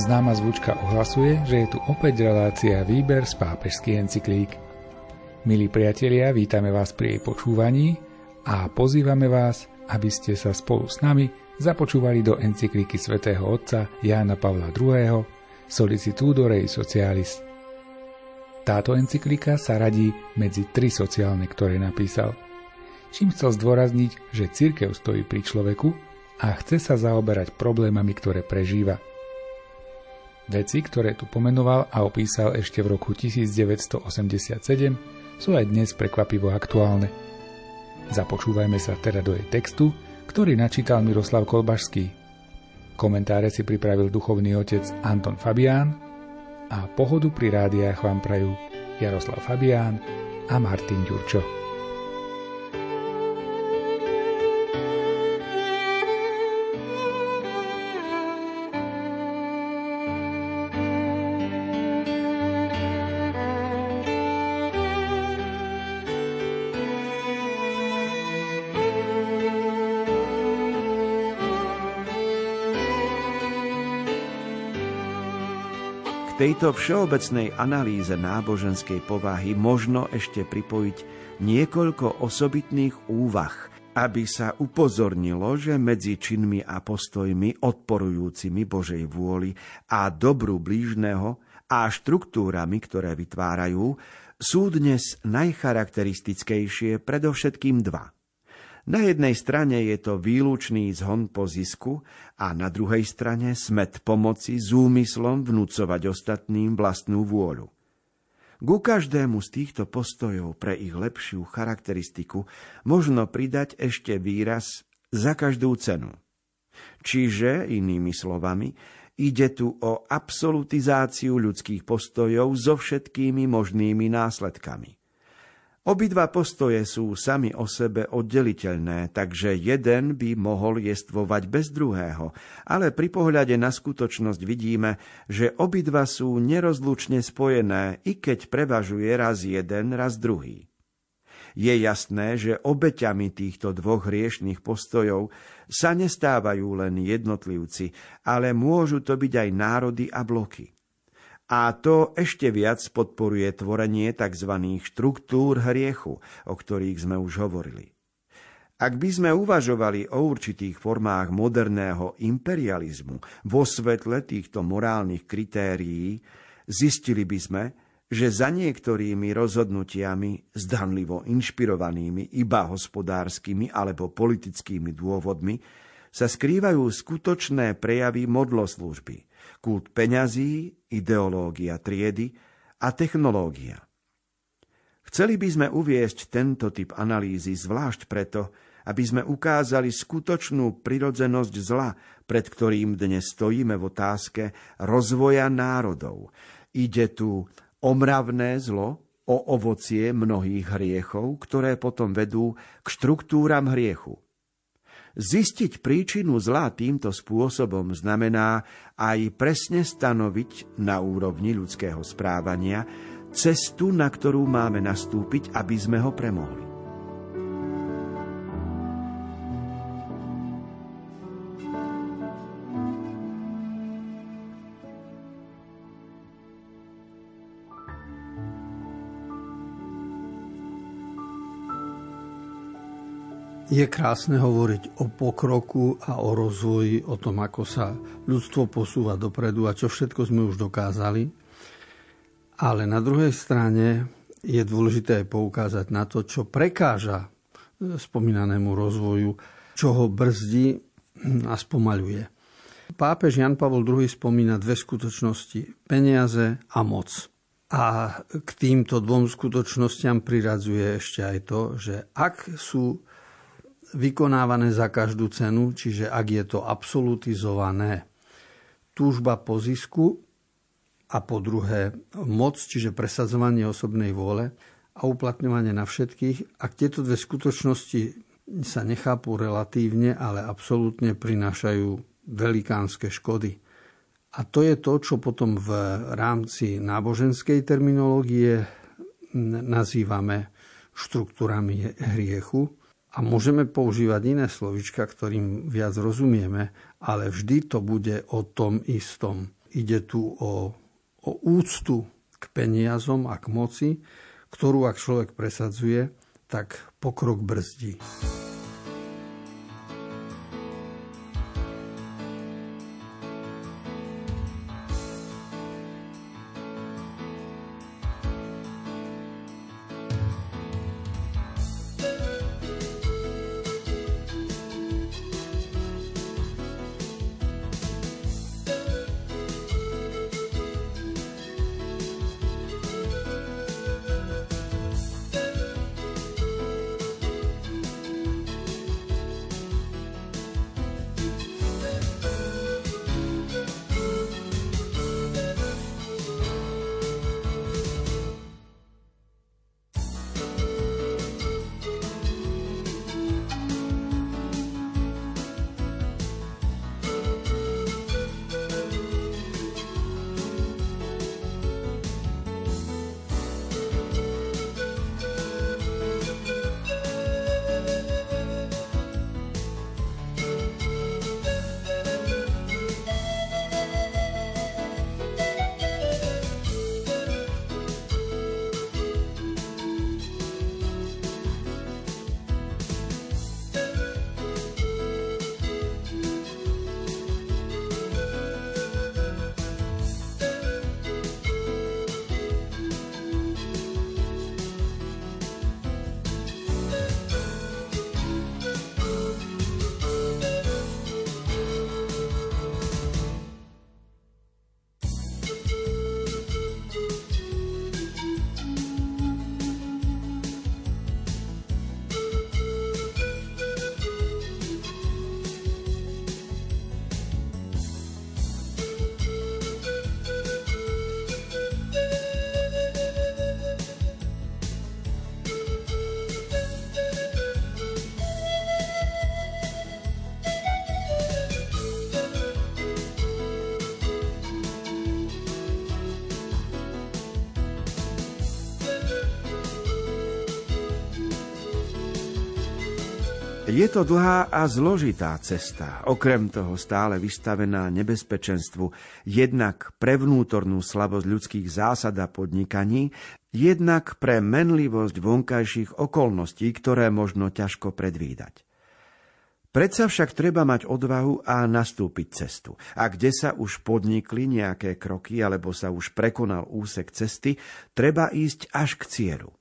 Známa zvučka ohlasuje, že je tu opäť relácia Výber z pápežských encyklík. Milí priatelia, vítame vás pri jej počúvaní a pozývame vás, aby ste sa spolu s nami započúvali do encyklíky svätého otca Jána Pavla II. Solicitudo Rei Socialis. Táto encyklika sa radí medzi tri sociálne, ktoré napísal. Čím chcel zdôrazniť, že cirkev stojí pri človeku a chce sa zaoberať problémami, ktoré prežíva – Veci, ktoré tu pomenoval a opísal ešte v roku 1987, sú aj dnes prekvapivo aktuálne. Započúvajme sa teda do jej textu, ktorý načítal Miroslav Kolbašský. Komentáre si pripravil duchovný otec Anton Fabián a pohodu pri rádiách vám prajú Jaroslav Fabián a Martin Ďurčo. Tejto všeobecnej analýze náboženskej povahy možno ešte pripojiť niekoľko osobitných úvah, aby sa upozornilo, že medzi činmi a postojmi odporujúcimi Božej vôli a dobru blížneho a štruktúrami, ktoré vytvárajú, sú dnes najcharakteristickejšie predovšetkým dva – na jednej strane je to výlučný zhon po zisku a na druhej strane smet pomoci s úmyslom vnúcovať ostatným vlastnú vôľu. Ku každému z týchto postojov pre ich lepšiu charakteristiku možno pridať ešte výraz za každú cenu. Čiže, inými slovami, ide tu o absolutizáciu ľudských postojov so všetkými možnými následkami. Obidva postoje sú sami o sebe oddeliteľné, takže jeden by mohol jestvovať bez druhého, ale pri pohľade na skutočnosť vidíme, že obidva sú nerozlučne spojené, i keď prevažuje raz jeden, raz druhý. Je jasné, že obeťami týchto dvoch hriešných postojov sa nestávajú len jednotlivci, ale môžu to byť aj národy a bloky. A to ešte viac podporuje tvorenie tzv. štruktúr hriechu, o ktorých sme už hovorili. Ak by sme uvažovali o určitých formách moderného imperializmu vo svetle týchto morálnych kritérií, zistili by sme, že za niektorými rozhodnutiami, zdanlivo inšpirovanými iba hospodárskymi alebo politickými dôvodmi, sa skrývajú skutočné prejavy modloslúžby – kult peňazí, ideológia triedy a technológia. Chceli by sme uviesť tento typ analýzy zvlášť preto, aby sme ukázali skutočnú prirodzenosť zla, pred ktorým dnes stojíme v otázke rozvoja národov. Ide tu o mravné zlo, o ovocie mnohých hriechov, ktoré potom vedú k štruktúram hriechu – Zistiť príčinu zla týmto spôsobom znamená aj presne stanoviť na úrovni ľudského správania cestu, na ktorú máme nastúpiť, aby sme ho premohli. Je krásne hovoriť o pokroku a o rozvoji, o tom, ako sa ľudstvo posúva dopredu a čo všetko sme už dokázali. Ale na druhej strane je dôležité poukázať na to, čo prekáža spomínanému rozvoju, čo ho brzdí a spomaľuje. Pápež Jan Pavol II spomína dve skutočnosti, peniaze a moc. A k týmto dvom skutočnostiam priradzuje ešte aj to, že ak sú vykonávané za každú cenu, čiže ak je to absolutizované, túžba po zisku a po druhé moc, čiže presadzovanie osobnej vôle a uplatňovanie na všetkých, ak tieto dve skutočnosti sa nechápu relatívne, ale absolútne prinášajú velikánske škody. A to je to, čo potom v rámci náboženskej terminológie nazývame štruktúrami hriechu, a môžeme používať iné slovička, ktorým viac rozumieme, ale vždy to bude o tom istom. ide tu o, o úctu k peniazom a k moci, ktorú ak človek presadzuje, tak pokrok brzdí. Je to dlhá a zložitá cesta, okrem toho stále vystavená nebezpečenstvu jednak pre vnútornú slabosť ľudských zásad a podnikaní, jednak pre menlivosť vonkajších okolností, ktoré možno ťažko predvídať. Predsa však treba mať odvahu a nastúpiť cestu. A kde sa už podnikli nejaké kroky alebo sa už prekonal úsek cesty, treba ísť až k cieľu.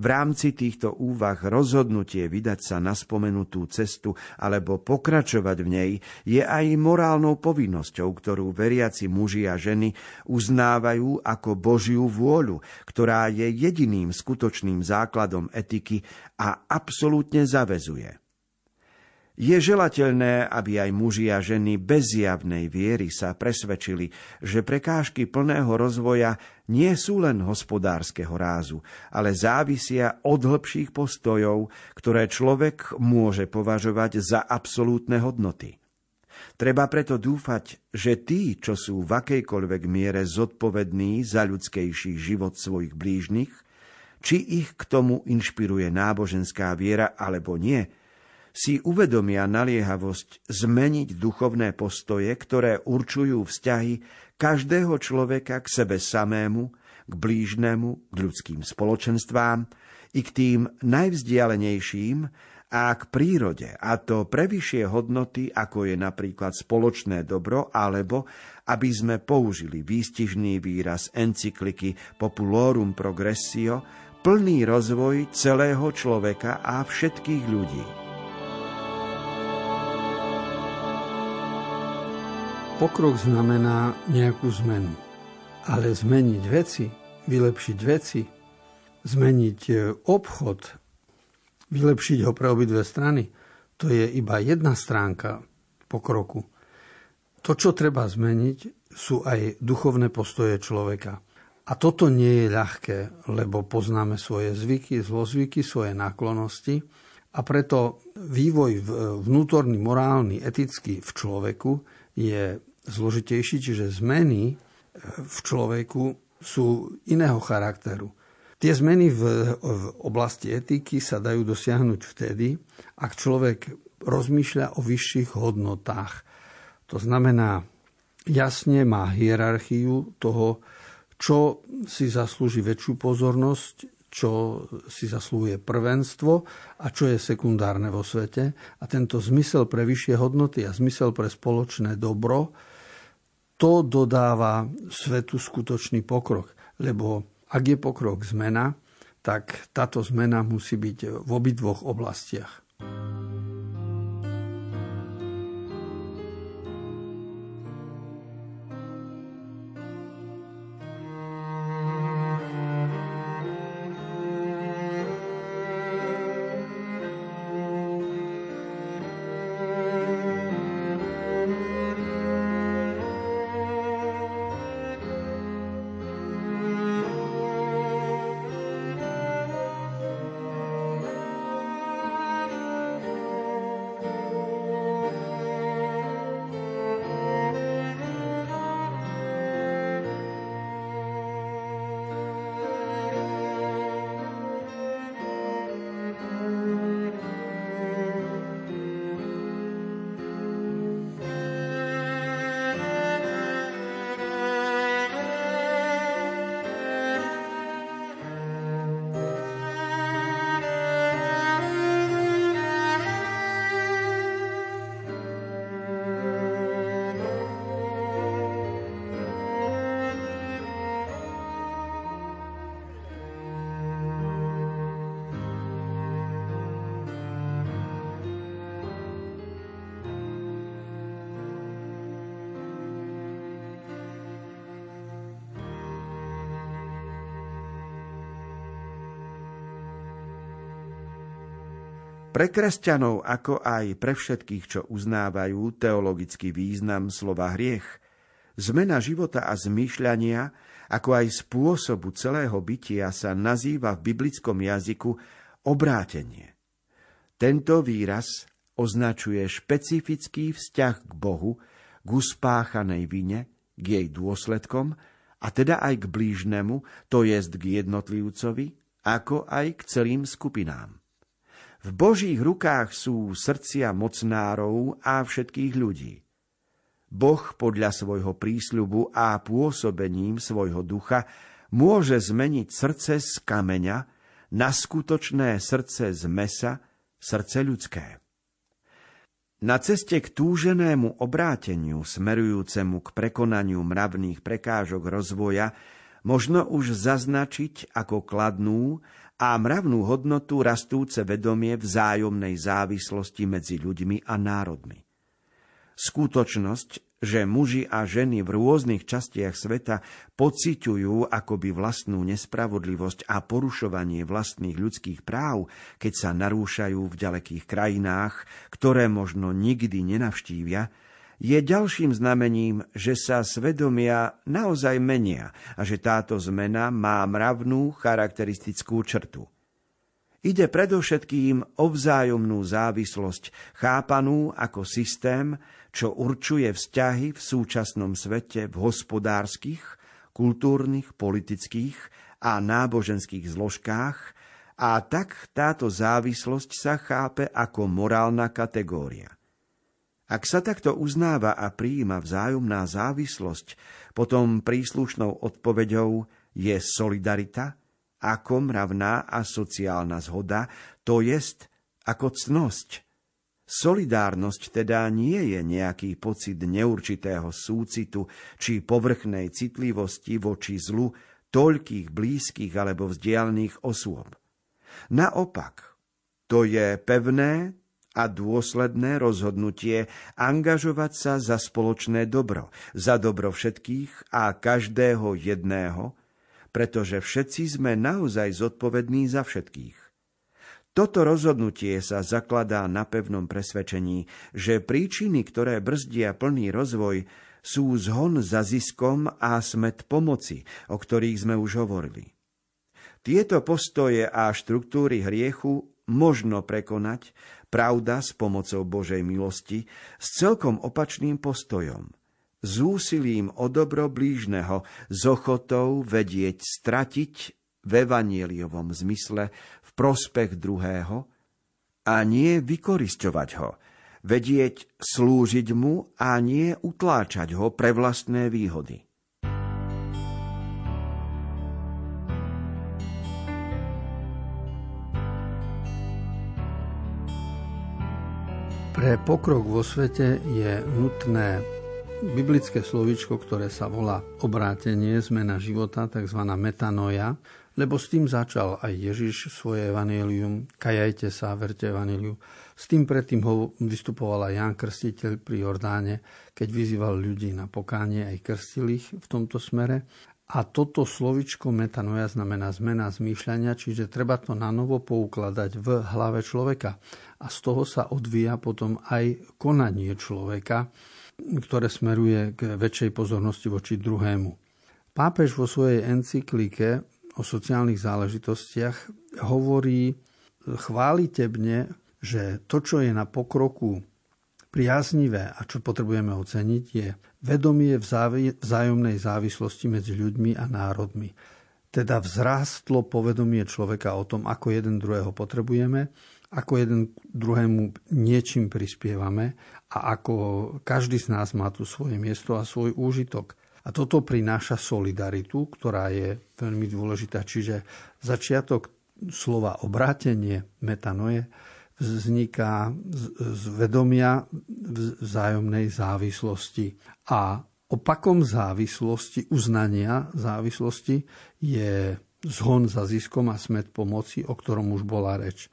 V rámci týchto úvah rozhodnutie vydať sa na spomenutú cestu alebo pokračovať v nej je aj morálnou povinnosťou, ktorú veriaci muži a ženy uznávajú ako Božiu vôľu, ktorá je jediným skutočným základom etiky a absolútne zavezuje. Je želateľné, aby aj muži a ženy bez javnej viery sa presvedčili, že prekážky plného rozvoja nie sú len hospodárskeho rázu, ale závisia od hĺbších postojov, ktoré človek môže považovať za absolútne hodnoty. Treba preto dúfať, že tí, čo sú v akejkoľvek miere zodpovední za ľudskejší život svojich blížnych, či ich k tomu inšpiruje náboženská viera alebo nie – si uvedomia naliehavosť zmeniť duchovné postoje, ktoré určujú vzťahy každého človeka k sebe samému, k blížnemu, k ľudským spoločenstvám i k tým najvzdialenejším a k prírode, a to pre vyššie hodnoty, ako je napríklad spoločné dobro, alebo, aby sme použili výstižný výraz encykliky Populorum Progressio, plný rozvoj celého človeka a všetkých ľudí. Pokrok znamená nejakú zmenu. Ale zmeniť veci, vylepšiť veci, zmeniť e, obchod, vylepšiť ho pre obidve strany, to je iba jedna stránka pokroku. To, čo treba zmeniť, sú aj duchovné postoje človeka. A toto nie je ľahké, lebo poznáme svoje zvyky, zlozvyky, svoje náklonosti a preto vývoj vnútorný, morálny, etický v človeku je zložitejší, čiže zmeny e, v človeku sú iného charakteru. Tie zmeny v, v oblasti etiky sa dajú dosiahnuť vtedy, ak človek rozmýšľa o vyšších hodnotách. To znamená, jasne má hierarchiu toho, čo si zaslúži väčšiu pozornosť, čo si zaslúhuje prvenstvo a čo je sekundárne vo svete. A tento zmysel pre vyššie hodnoty a zmysel pre spoločné dobro, to dodáva svetu skutočný pokrok. Lebo ak je pokrok zmena, tak táto zmena musí byť v obidvoch oblastiach. Pre kresťanov, ako aj pre všetkých, čo uznávajú teologický význam slova hriech, zmena života a zmýšľania, ako aj spôsobu celého bytia sa nazýva v biblickom jazyku obrátenie. Tento výraz označuje špecifický vzťah k Bohu, k uspáchanej vine, k jej dôsledkom, a teda aj k blížnemu, to jest k jednotlivcovi, ako aj k celým skupinám. V Božích rukách sú srdcia mocnárov a všetkých ľudí. Boh podľa svojho prísľubu a pôsobením svojho ducha môže zmeniť srdce z kameňa na skutočné srdce z mesa, srdce ľudské. Na ceste k túženému obráteniu smerujúcemu k prekonaniu mravných prekážok rozvoja možno už zaznačiť ako kladnú a mravnú hodnotu rastúce vedomie vzájomnej závislosti medzi ľuďmi a národmi. Skutočnosť, že muži a ženy v rôznych častiach sveta pociťujú akoby vlastnú nespravodlivosť a porušovanie vlastných ľudských práv, keď sa narúšajú v ďalekých krajinách, ktoré možno nikdy nenavštívia, je ďalším znamením, že sa svedomia naozaj menia a že táto zmena má mravnú charakteristickú črtu. Ide predovšetkým o vzájomnú závislosť, chápanú ako systém, čo určuje vzťahy v súčasnom svete v hospodárskych, kultúrnych, politických a náboženských zložkách a tak táto závislosť sa chápe ako morálna kategória – ak sa takto uznáva a prijíma vzájomná závislosť, potom príslušnou odpoveďou je solidarita ako mravná a sociálna zhoda, to jest ako cnosť. Solidárnosť teda nie je nejaký pocit neurčitého súcitu či povrchnej citlivosti voči zlu toľkých blízkych alebo vzdialených osôb. Naopak, to je pevné a dôsledné rozhodnutie angažovať sa za spoločné dobro, za dobro všetkých a každého jedného, pretože všetci sme naozaj zodpovední za všetkých. Toto rozhodnutie sa zakladá na pevnom presvedčení, že príčiny, ktoré brzdia plný rozvoj, sú zhon za ziskom a smet pomoci, o ktorých sme už hovorili. Tieto postoje a štruktúry hriechu možno prekonať, pravda s pomocou Božej milosti, s celkom opačným postojom. S úsilím o dobro blížneho, s ochotou vedieť stratiť v evanieliovom zmysle v prospech druhého a nie vykorisťovať ho, vedieť slúžiť mu a nie utláčať ho pre vlastné výhody. Pre pokrok vo svete je nutné biblické slovičko, ktoré sa volá obrátenie, zmena života, tzv. metanoja, lebo s tým začal aj Ježiš svoje evanílium, kajajte sa, verte evaníliu. S tým predtým ho vystupoval Ján Krstiteľ pri Jordáne, keď vyzýval ľudí na pokánie, aj krstil ich v tomto smere. A toto slovičko metanoja znamená zmena zmýšľania, čiže treba to na novo poukladať v hlave človeka. A z toho sa odvíja potom aj konanie človeka, ktoré smeruje k väčšej pozornosti voči druhému. Pápež vo svojej encyklike o sociálnych záležitostiach hovorí chválitebne, že to, čo je na pokroku priaznivé a čo potrebujeme oceniť, je vedomie vzájomnej závislosti medzi ľuďmi a národmi. Teda vzrástlo povedomie človeka o tom, ako jeden druhého potrebujeme, ako jeden druhému niečím prispievame a ako každý z nás má tu svoje miesto a svoj úžitok. A toto prináša solidaritu, ktorá je veľmi dôležitá. Čiže začiatok slova obrátenie, metanoje, vzniká z vedomia vzájomnej závislosti. A opakom závislosti, uznania závislosti je zhon za ziskom a smet pomoci, o ktorom už bola reč.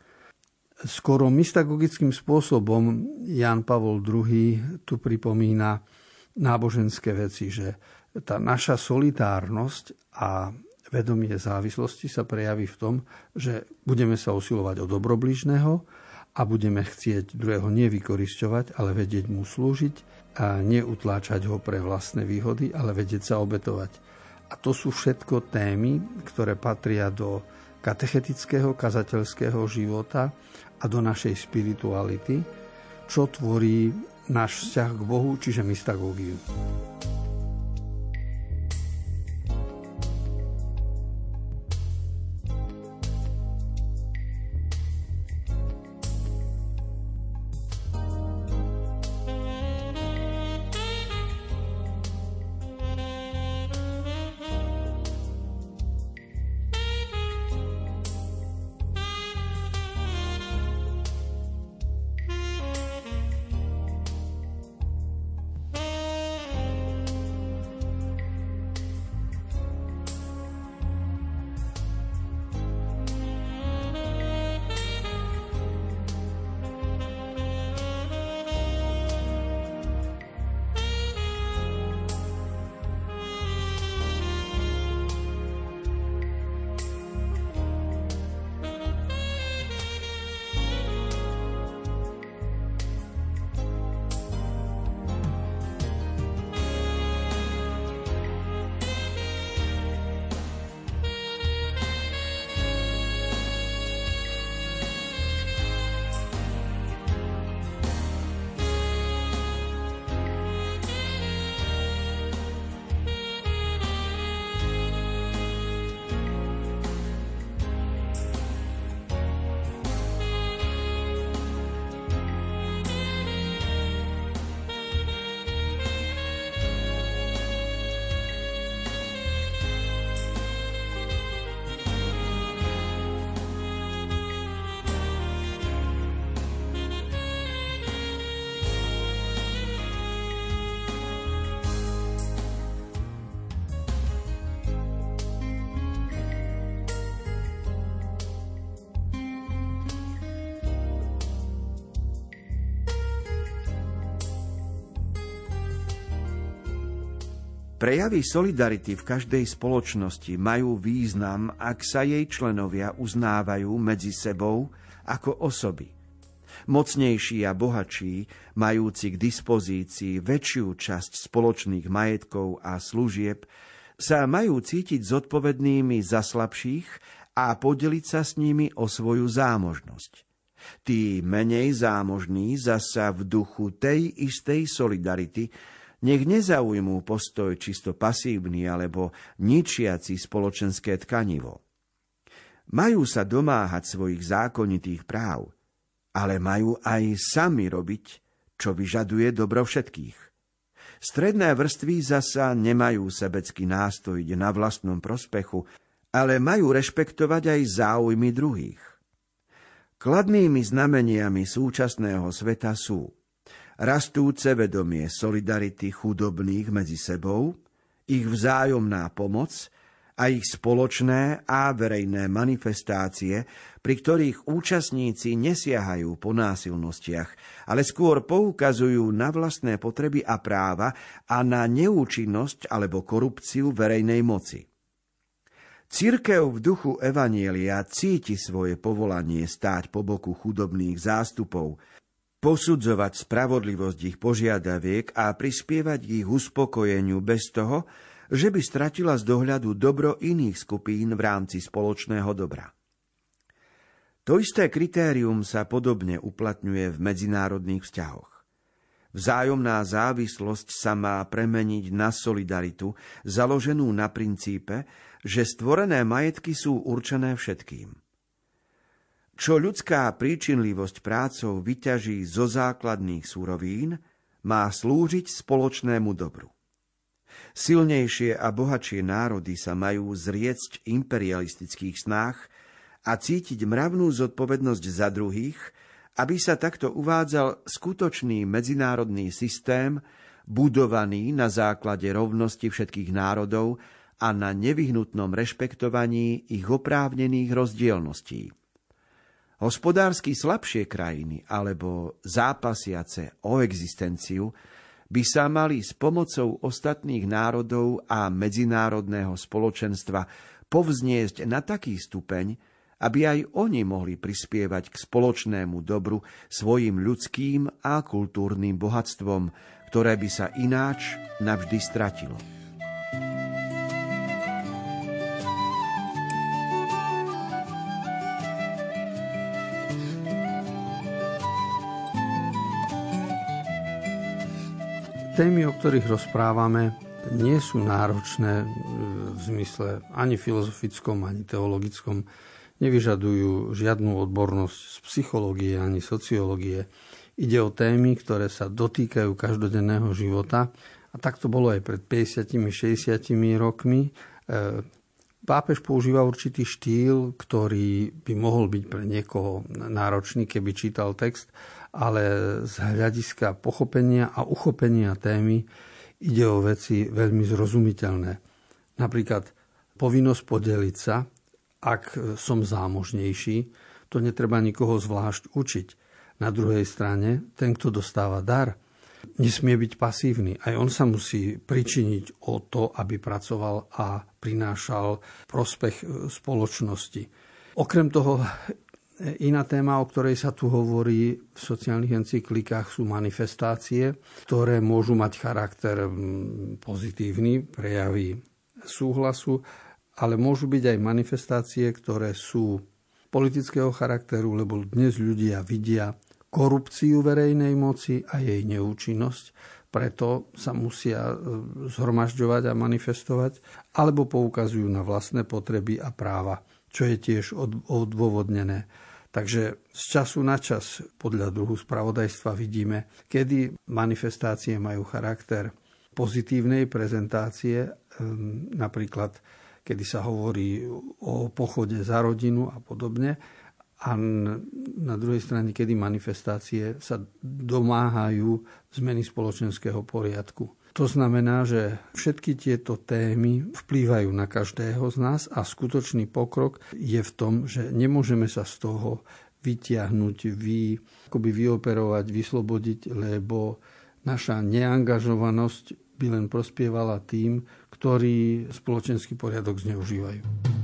Skoro mystagogickým spôsobom Jan Pavol II tu pripomína náboženské veci, že tá naša solitárnosť a vedomie závislosti sa prejaví v tom, že budeme sa usilovať o dobrobližného, a budeme chcieť druhého nevykorisťovať, ale vedieť mu slúžiť a neutláčať ho pre vlastné výhody, ale vedieť sa obetovať. A to sú všetko témy, ktoré patria do katechetického, kazateľského života a do našej spirituality, čo tvorí náš vzťah k Bohu, čiže mystagógiu. Prejavy solidarity v každej spoločnosti majú význam, ak sa jej členovia uznávajú medzi sebou ako osoby. Mocnejší a bohatší, majúci k dispozícii väčšiu časť spoločných majetkov a služieb, sa majú cítiť zodpovednými za slabších a podeliť sa s nimi o svoju zámožnosť. Tí menej zámožní zasa v duchu tej istej solidarity nech nezaujmú postoj čisto pasívny alebo ničiaci spoločenské tkanivo. Majú sa domáhať svojich zákonitých práv, ale majú aj sami robiť čo vyžaduje dobro všetkých. Stredné vrstvy zasa nemajú sebecky nástojiť na vlastnom prospechu, ale majú rešpektovať aj záujmy druhých. Kladnými znameniami súčasného sveta sú rastúce vedomie solidarity chudobných medzi sebou, ich vzájomná pomoc a ich spoločné a verejné manifestácie, pri ktorých účastníci nesiahajú po násilnostiach, ale skôr poukazujú na vlastné potreby a práva a na neúčinnosť alebo korupciu verejnej moci. Církev v duchu Evanielia cíti svoje povolanie stáť po boku chudobných zástupov, posudzovať spravodlivosť ich požiadaviek a prispievať ich uspokojeniu bez toho, že by stratila z dohľadu dobro iných skupín v rámci spoločného dobra. To isté kritérium sa podobne uplatňuje v medzinárodných vzťahoch. Vzájomná závislosť sa má premeniť na solidaritu, založenú na princípe, že stvorené majetky sú určené všetkým. Čo ľudská príčinlivosť prácou vyťaží zo základných súrovín, má slúžiť spoločnému dobru. Silnejšie a bohatšie národy sa majú zriecť imperialistických snách a cítiť mravnú zodpovednosť za druhých, aby sa takto uvádzal skutočný medzinárodný systém, budovaný na základe rovnosti všetkých národov a na nevyhnutnom rešpektovaní ich oprávnených rozdielností. Hospodársky slabšie krajiny alebo zápasiace o existenciu by sa mali s pomocou ostatných národov a medzinárodného spoločenstva povzniesť na taký stupeň, aby aj oni mohli prispievať k spoločnému dobru svojim ľudským a kultúrnym bohatstvom, ktoré by sa ináč navždy stratilo. Témy, o ktorých rozprávame, nie sú náročné v zmysle ani filozofickom, ani teologickom. Nevyžadujú žiadnu odbornosť z psychológie ani sociológie. Ide o témy, ktoré sa dotýkajú každodenného života. A tak to bolo aj pred 50-60 rokmi. E, pápež používa určitý štýl, ktorý by mohol byť pre niekoho náročný, keby čítal text, ale z hľadiska pochopenia a uchopenia témy ide o veci veľmi zrozumiteľné. Napríklad povinnosť podeliť sa, ak som zámožnejší, to netreba nikoho zvlášť učiť. Na druhej strane, ten, kto dostáva dar, nesmie byť pasívny. Aj on sa musí pričiniť o to, aby pracoval a prinášal prospech spoločnosti. Okrem toho Iná téma, o ktorej sa tu hovorí v sociálnych encyklikách, sú manifestácie, ktoré môžu mať charakter pozitívny, prejavy súhlasu, ale môžu byť aj manifestácie, ktoré sú politického charakteru, lebo dnes ľudia vidia korupciu verejnej moci a jej neúčinnosť, preto sa musia e, zhromažďovať a manifestovať, alebo poukazujú na vlastné potreby a práva, čo je tiež odôvodnené. Takže z času na čas podľa druhu spravodajstva vidíme, kedy manifestácie majú charakter pozitívnej prezentácie, ehm, napríklad kedy sa hovorí o pochode za rodinu a podobne. A na druhej strane, kedy manifestácie sa domáhajú zmeny spoločenského poriadku. To znamená, že všetky tieto témy vplývajú na každého z nás a skutočný pokrok je v tom, že nemôžeme sa z toho vytiahnuť, vy, akoby vyoperovať, vyslobodiť, lebo naša neangažovanosť by len prospievala tým, ktorí spoločenský poriadok zneužívajú.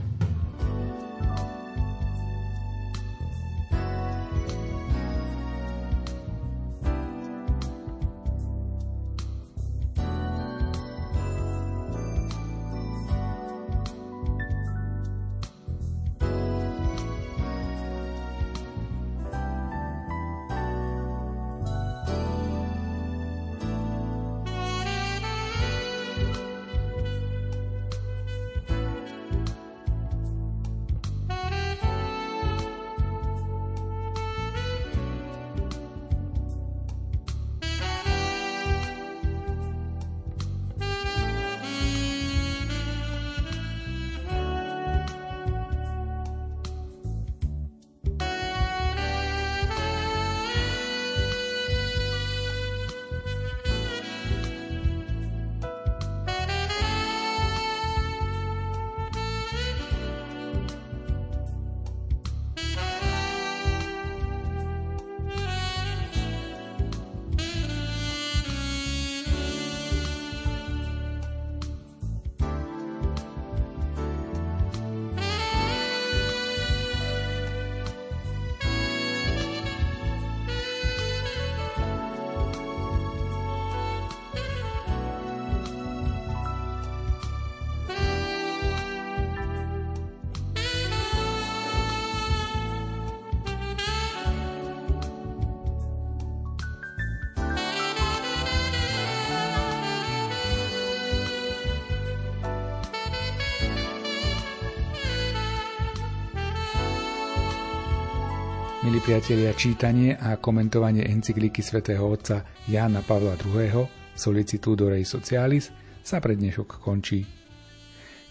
Milí priatelia, čítanie a komentovanie encykliky svätého otca Jána Pavla II. Solicitudo Rei Socialis sa pre dnešok končí.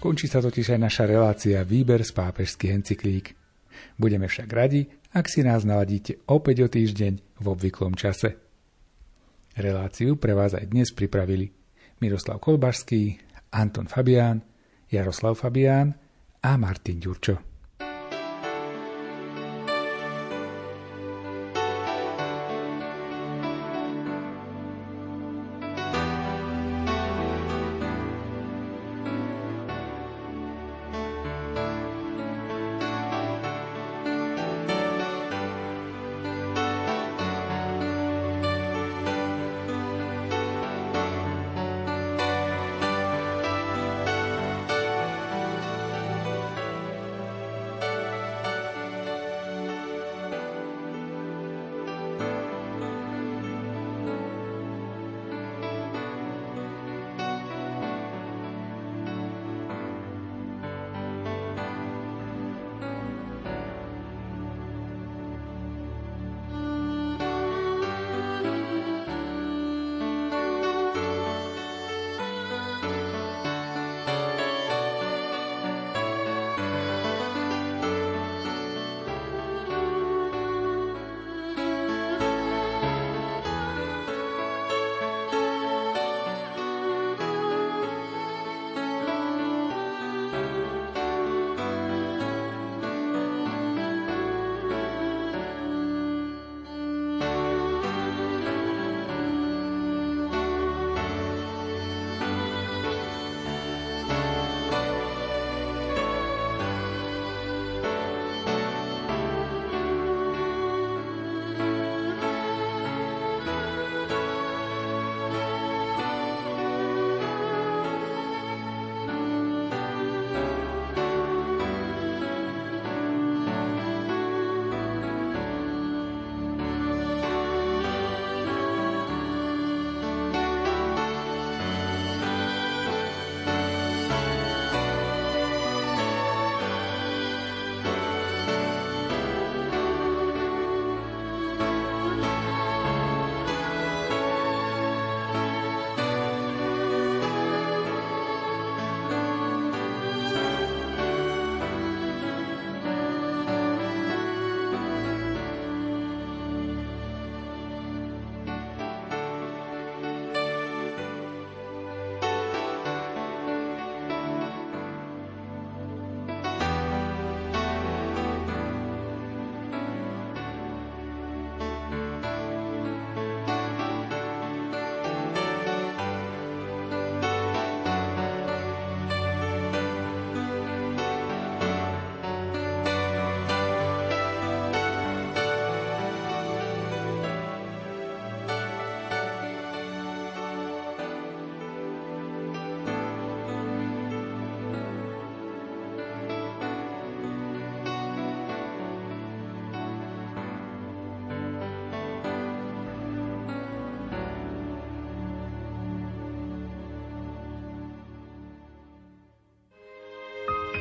Končí sa totiž aj naša relácia Výber z pápežských encyklík. Budeme však radi, ak si nás naladíte opäť o týždeň v obvyklom čase. Reláciu pre vás aj dnes pripravili Miroslav Kolbašský, Anton Fabián, Jaroslav Fabián a Martin Ďurčo.